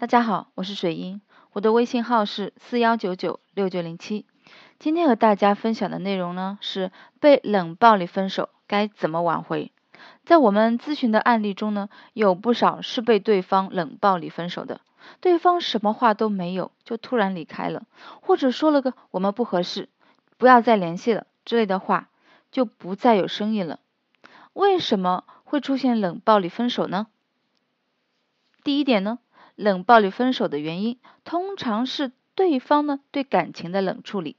大家好，我是水英，我的微信号是四幺九九六九零七。今天和大家分享的内容呢是被冷暴力分手该怎么挽回。在我们咨询的案例中呢，有不少是被对方冷暴力分手的，对方什么话都没有就突然离开了，或者说了个我们不合适，不要再联系了之类的话，就不再有声音了。为什么会出现冷暴力分手呢？第一点呢，冷暴力分手的原因通常是对方呢对感情的冷处理，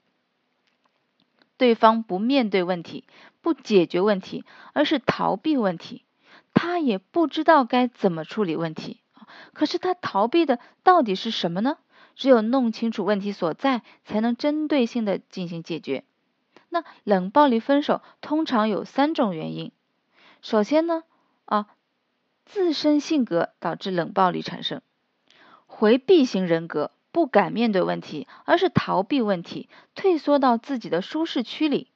对方不面对问题，不解决问题，而是逃避问题，他也不知道该怎么处理问题，可是他逃避的到底是什么呢？只有弄清楚问题所在，才能针对性的进行解决。那冷暴力分手通常有三种原因，首先呢，啊。自身性格导致冷暴力产生，回避型人格不敢面对问题，而是逃避问题，退缩到自己的舒适区里。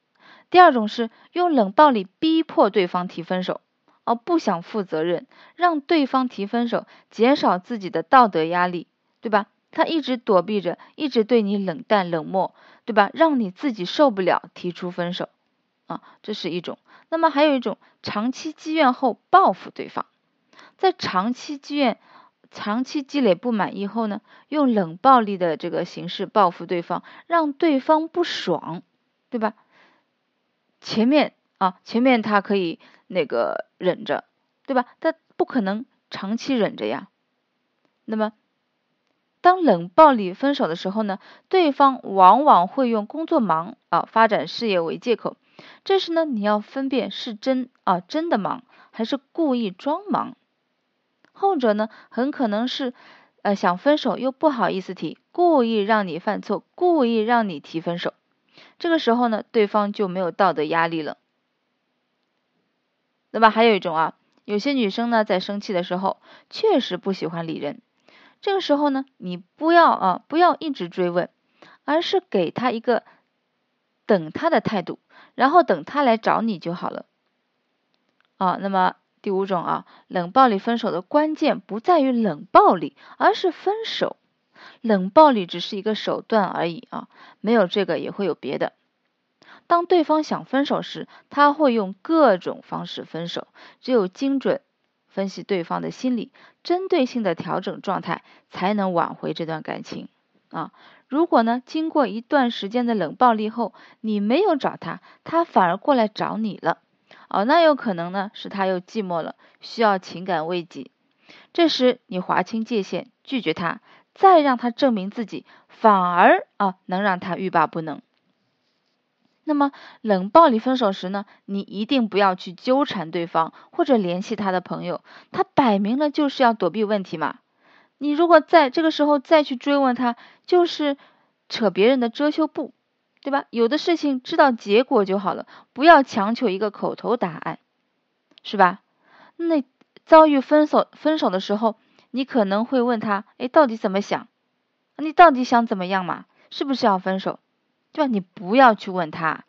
第二种是用冷暴力逼迫对方提分手，而不想负责任，让对方提分手，减少自己的道德压力，对吧？他一直躲避着，一直对你冷淡冷漠，对吧？让你自己受不了，提出分手啊，这是一种。那么还有一种，长期积怨后报复对方。在长期积怨、长期积累不满意后呢，用冷暴力的这个形式报复对方，让对方不爽，对吧？前面啊，前面他可以那个忍着，对吧？他不可能长期忍着呀。那么，当冷暴力分手的时候呢，对方往往会用工作忙啊、发展事业为借口，这时呢，你要分辨是真啊真的忙，还是故意装忙。后者呢，很可能是，呃，想分手又不好意思提，故意让你犯错，故意让你提分手。这个时候呢，对方就没有道德压力了。那么还有一种啊，有些女生呢，在生气的时候，确实不喜欢理人。这个时候呢，你不要啊，不要一直追问，而是给她一个等她的态度，然后等她来找你就好了。啊，那么。第五种啊，冷暴力分手的关键不在于冷暴力，而是分手。冷暴力只是一个手段而已啊，没有这个也会有别的。当对方想分手时，他会用各种方式分手。只有精准分析对方的心理，针对性的调整状态，才能挽回这段感情啊。如果呢，经过一段时间的冷暴力后，你没有找他，他反而过来找你了。哦，那有可能呢，是他又寂寞了，需要情感慰藉。这时你划清界限，拒绝他，再让他证明自己，反而啊能让他欲罢不能。那么冷暴力分手时呢，你一定不要去纠缠对方，或者联系他的朋友，他摆明了就是要躲避问题嘛。你如果在这个时候再去追问他，就是扯别人的遮羞布。对吧？有的事情知道结果就好了，不要强求一个口头答案，是吧？那遭遇分手分手的时候，你可能会问他，哎，到底怎么想？你到底想怎么样嘛？是不是要分手？对吧？你不要去问他，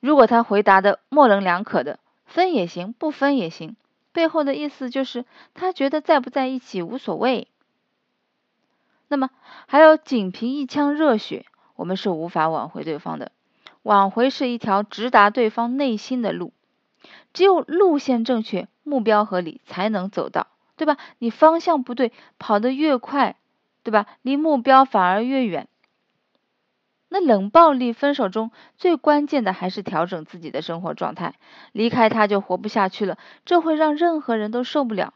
如果他回答的模棱两可的，分也行，不分也行，背后的意思就是他觉得在不在一起无所谓。那么还有仅凭一腔热血。我们是无法挽回对方的，挽回是一条直达对方内心的路，只有路线正确，目标合理，才能走到，对吧？你方向不对，跑得越快，对吧？离目标反而越远。那冷暴力分手中最关键的还是调整自己的生活状态，离开他就活不下去了，这会让任何人都受不了，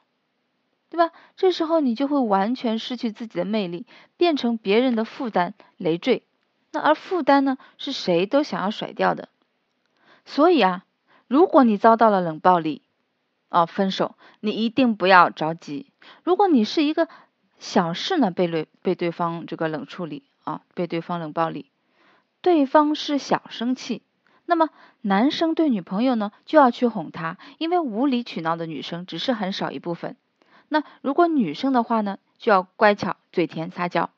对吧？这时候你就会完全失去自己的魅力，变成别人的负担累赘。那而负担呢，是谁都想要甩掉的。所以啊，如果你遭到了冷暴力，哦，分手，你一定不要着急。如果你是一个小事呢，被对被对方这个冷处理啊，被对方冷暴力，对方是小生气，那么男生对女朋友呢，就要去哄她，因为无理取闹的女生只是很少一部分。那如果女生的话呢，就要乖巧、嘴甜、撒娇。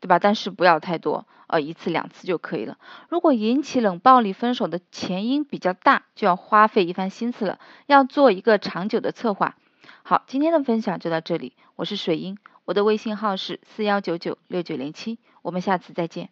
对吧？但是不要太多，呃，一次两次就可以了。如果引起冷暴力分手的前因比较大，就要花费一番心思了，要做一个长久的策划，好，今天的分享就到这里，我是水英，我的微信号是四幺九九六九零七，我们下次再见。